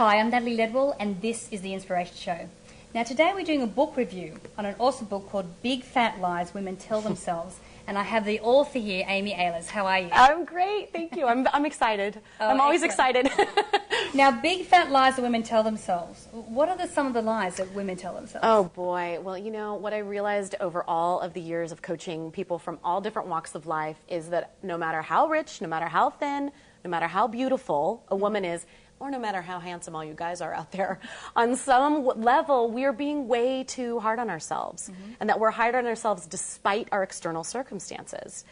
Hi, I'm Natalie Ledwell, and this is The Inspiration Show. Now, today we're doing a book review on an awesome book called Big Fat Lies Women Tell Themselves. and I have the author here, Amy Ahlers. How are you? I'm great, thank you. I'm, I'm excited. Oh, I'm always excellent. excited. now, Big Fat Lies that women tell themselves. What are the, some of the lies that women tell themselves? oh boy. Well, you know, what I realized over all of the years of coaching people from all different walks of life is that no matter how rich, no matter how thin, no matter how beautiful a woman is, or no matter how handsome all you guys are out there, on some level, we are being way too hard on ourselves. Mm-hmm. And that we're hard on ourselves despite our external circumstances.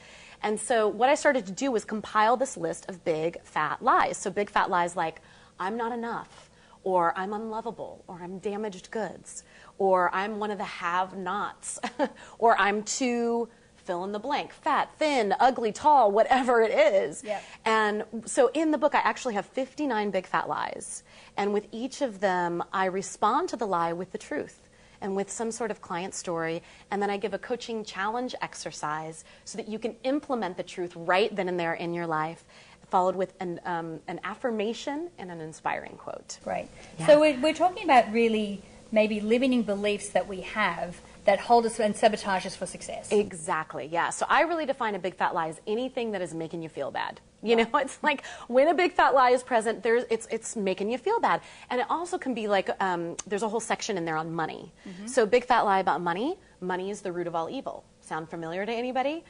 And so, what I started to do was compile this list of big fat lies. So, big fat lies like, I'm not enough, or I'm unlovable, or I'm damaged goods, or I'm one of the have nots, or I'm too fill in the blank fat, thin, ugly, tall, whatever it is. Yep. And so in the book, I actually have 59 big fat lies. And with each of them, I respond to the lie with the truth and with some sort of client story. And then I give a coaching challenge exercise so that you can implement the truth right then and there in your life, followed with an, um, an affirmation and an inspiring quote. Right. Yeah. So, we're, we're talking about really maybe limiting beliefs that we have that hold us and sabotage us for success. Exactly, yeah. So I really define a big fat lie as anything that is making you feel bad. You know, it's like when a big fat lie is present, there's it's it's making you feel bad, and it also can be like um, there's a whole section in there on money. So big fat lie about money. Money is the root of all evil. Sound familiar to anybody?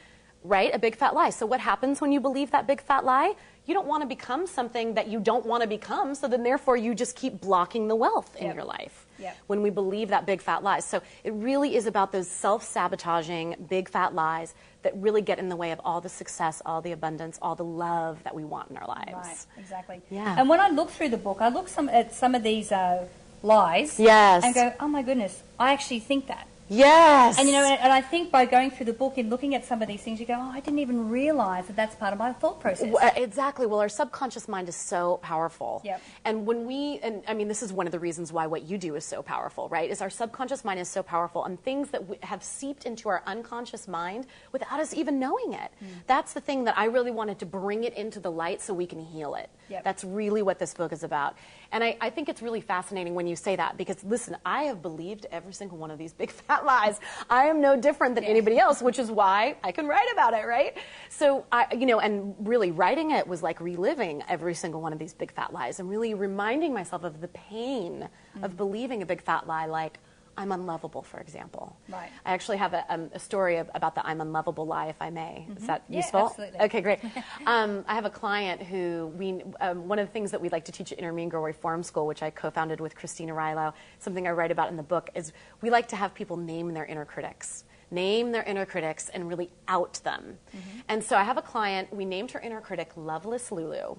Right, a big fat lie. So what happens when you believe that big fat lie? You don't want to become something that you don't want to become. So then, therefore, you just keep blocking the wealth in Yep. your life Yep. when we believe that big fat lies. So it really is about those self sabotaging big fat lies that really get in the way of all the success, all the abundance, all the love that we want in our lives. Right, exactly. Yeah. And when I look through the book, I look some, at some of these uh, lies Yes. and go, oh my goodness, I actually think that. Yes. And you know, and, and I think by going through the book and looking at some of these things, you go, oh, I didn't even realize that that's part of my thought process. W- uh, Exactly. Well, our subconscious mind is so powerful. Yep. And when we, and I mean, this is one of the reasons why what you do is so powerful, right? Is our subconscious mind is so powerful, and things that have seeped into our unconscious mind without us even knowing it. Hmm. That's the thing that I really wanted to bring it into the light so we can heal it. Yep. That's really what this book is about. And I, I think it's really fascinating when you say that because listen, I have believed every single one of these big fat lies. I am no different than anybody else, which is why I can write about it, right? So I, you know, and really writing it was like reliving every single one of these big fat lies and really reminding myself of the pain Mm. of believing a big fat lie like I'm unlovable, for example. Right. I actually have a, um, a story of, about the I'm unlovable lie, if I may. Is that Mm-hmm. Yeah, useful? absolutely. Okay, great. um, I have a client who we um, one of the things that we like to teach at Inner Mean Girl Reform School, which I co-founded with Christine Arylo, something I write about in the book, is we like to have people name their inner critics. Name their inner critics and really out them. Mm-hmm. And so I have a client, we named her inner critic Loveless Lulu.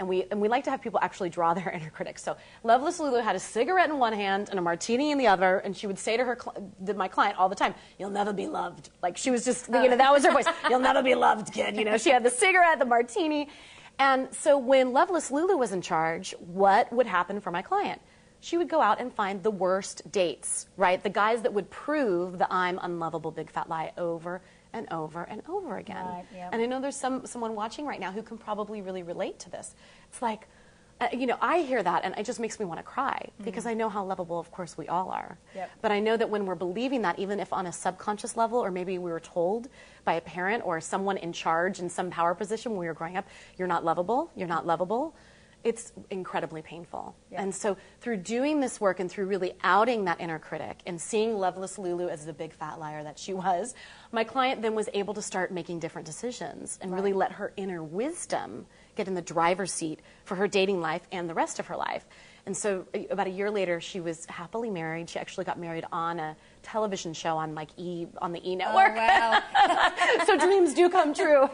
And we, and we like to have people actually draw their inner critics. So Loveless Lulu had a cigarette in one hand and a martini in the other, and she would say to her, to my client all the time, "You'll never be loved." Like she was just, you know, that was her voice. You'll never be loved, kid. You know, she had the cigarette, the martini, and so when Loveless Lulu was in charge, what would happen for my client? She would go out and find the worst dates, right? The guys that would prove the I'm unlovable big fat lie over and over and over again. Right, yep. And I know there's some someone watching right now who can probably really relate to this. It's like, uh, you know, I hear that and it just makes me want to cry because I know how lovable, of course, we all are. Mm-hmm. Yep. But I know that when we're believing that, even if on a subconscious level, or maybe we were told by a parent or someone in charge in some power position when we were growing up, you're not lovable, you're not lovable. It's incredibly painful. Yeah. And so, through doing this work and through really outing that inner critic and seeing Loveless Lulu as the big fat liar that she was, my client then was able to start making different decisions and really let her inner wisdom get in the driver's seat for her dating life and the rest of her life. And so uh, about a year later, she was happily married. She actually got married on a television show on like E on the E oh, network. wow. so dreams do come true.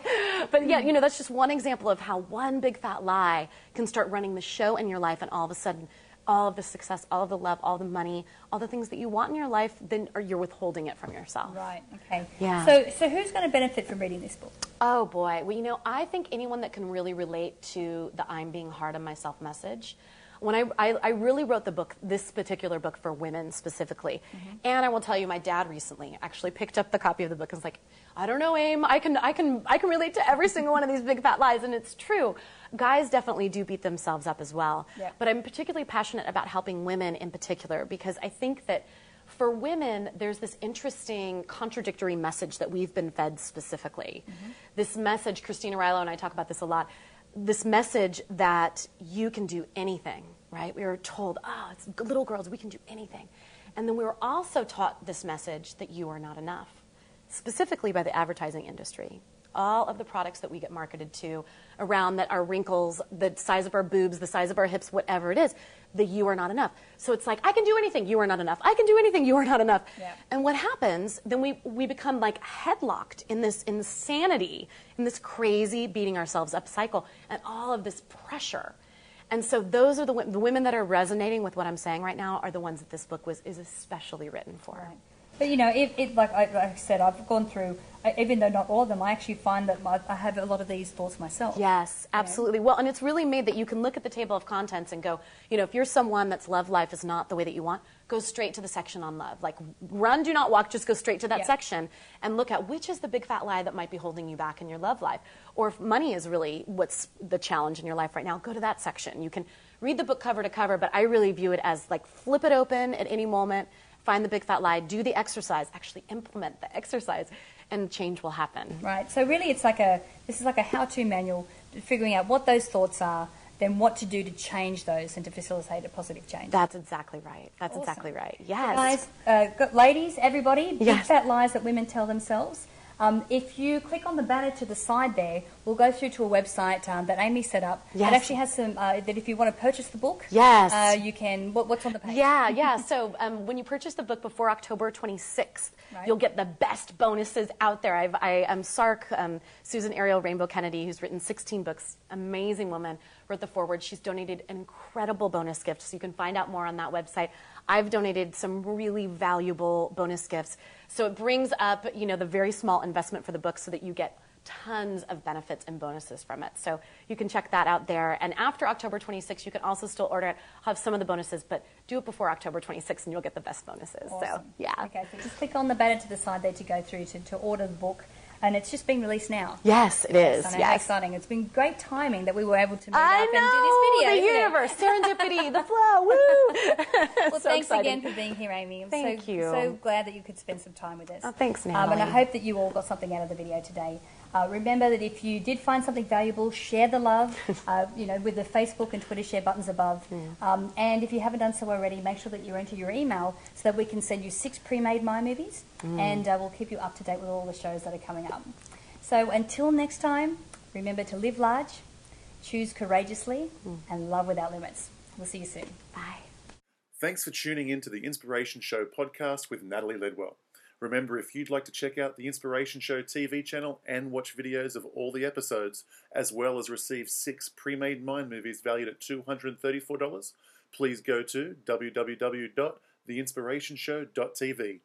But yeah, you know, that's just one example of how one big fat lie can start running the show in your life, and all of a sudden, all of the success, all of the love, all the money, all the things that you want in your life, then or you're withholding it from yourself. Right. Okay. Yeah. So, so who's going to benefit from reading this book? Oh boy. Well, you know, I think anyone that can really relate to the I'm being hard on myself message. When I, I, I really wrote the book, this particular book for women specifically. Mm-hmm. And I will tell you, my dad recently actually picked up the copy of the book and was like, I don't know, Aim, I can, I, can, I can relate to every single one of these big fat lies. And it's true. Guys definitely do beat themselves up as well. Yeah. But I'm particularly passionate about helping women in particular because I think that for women, there's this interesting contradictory message that we've been fed specifically. Mm-hmm. This message, Christine Arylo and I talk about this a lot. This message that you can do anything, right? We were told, oh, it's little girls, we can do anything. And then we were also taught this message that you are not enough, specifically by the advertising industry. All of the products that we get marketed to around that are wrinkles, the size of our boobs, the size of our hips, whatever it is, the you are not enough. So it's like, I can do anything, you are not enough. I can do anything, you are not enough. Yeah. And what happens, then we, we become like headlocked in this insanity, in this crazy beating ourselves up cycle, and all of this pressure. And so those are the, the women that are resonating with what I'm saying right now are the ones that this book was is especially written for. Right. But you know, like, I, like I said, I've gone through, I- even though not all of them, I actually find that my, I have a lot of these thoughts myself. Yes, absolutely. Well, and it's really made that you can look at the table of contents and go, you know, if you're someone that's love life is not the way that you want, go straight to the section on love. Like run, do not walk, just go straight to that Yeah. section and look at which is the big fat lie that might be holding you back in your love life. Or if money is really what's the challenge in your life right now, go to that section. You can read the book cover to cover, but I really view it as like flip it open at any moment, find the big fat lie, do the exercise, actually implement the exercise, and change will happen. Right. So really, it's like a this is like a how-to manual, figuring out what those thoughts are, then what to do to change those and to facilitate a positive change. That's exactly right. That's Awesome. exactly right. Yes. Guys, uh, ladies, everybody, big Yes. fat lies that women tell themselves. Um, if you click on the banner to the side there, we'll go through to a website um, that Amy set up. Yes. It actually has some, uh, that if you want to purchase the book, Yes. uh, you can, what, what's on the page? Yeah, yeah. So um, when you purchase the book before October 26th, Right. you'll get the best bonuses out there. I've, I am Sark, um, Susan Ariel Rainbow Kennedy, who's written 16 books, amazing woman, wrote the foreword. She's donated an incredible bonus gift, so you can find out more on that website. I've donated some really valuable bonus gifts. So it brings up, you know, the very small investment for the book so that you get tons of benefits and bonuses from it. So you can check that out there. And after October 26th, you can also still order it. I'll have some of the bonuses, but do it before October 26th and you'll get the best bonuses. So, yeah. Okay, so just click on the banner to the side there to go through to, to order the book. And it's just being released now. Yes, it is. Know, how yes. exciting. It's been great timing that we were able to meet I up know and do this video. the universe, serendipity, the flow. Woo! Well, So thanks exciting. again for being here, Amy. I'm Thank so, you. so glad that you could spend some time with us. Oh, thanks, Um, and I hope that you all got something out of the video today. Uh, remember that if you did find something valuable, share the love, uh, you know, with the Facebook and Twitter share buttons above. Um, and if you haven't done so already, make sure that you enter your email so that we can send you six pre-made Mind Movies, and uh, we'll keep you up to date with all the shows that are coming up. So until next time, remember to live large, choose courageously, and love without limits. We'll see you soon. Bye. Thanks for tuning in to the Inspiration Show podcast with Natalie Ledwell. Remember, if you'd like to check out the Inspiration Show TV channel and watch videos of all the episodes, as well as receive six pre made mind movies valued at $234, please go to www.theinspirationshow.tv.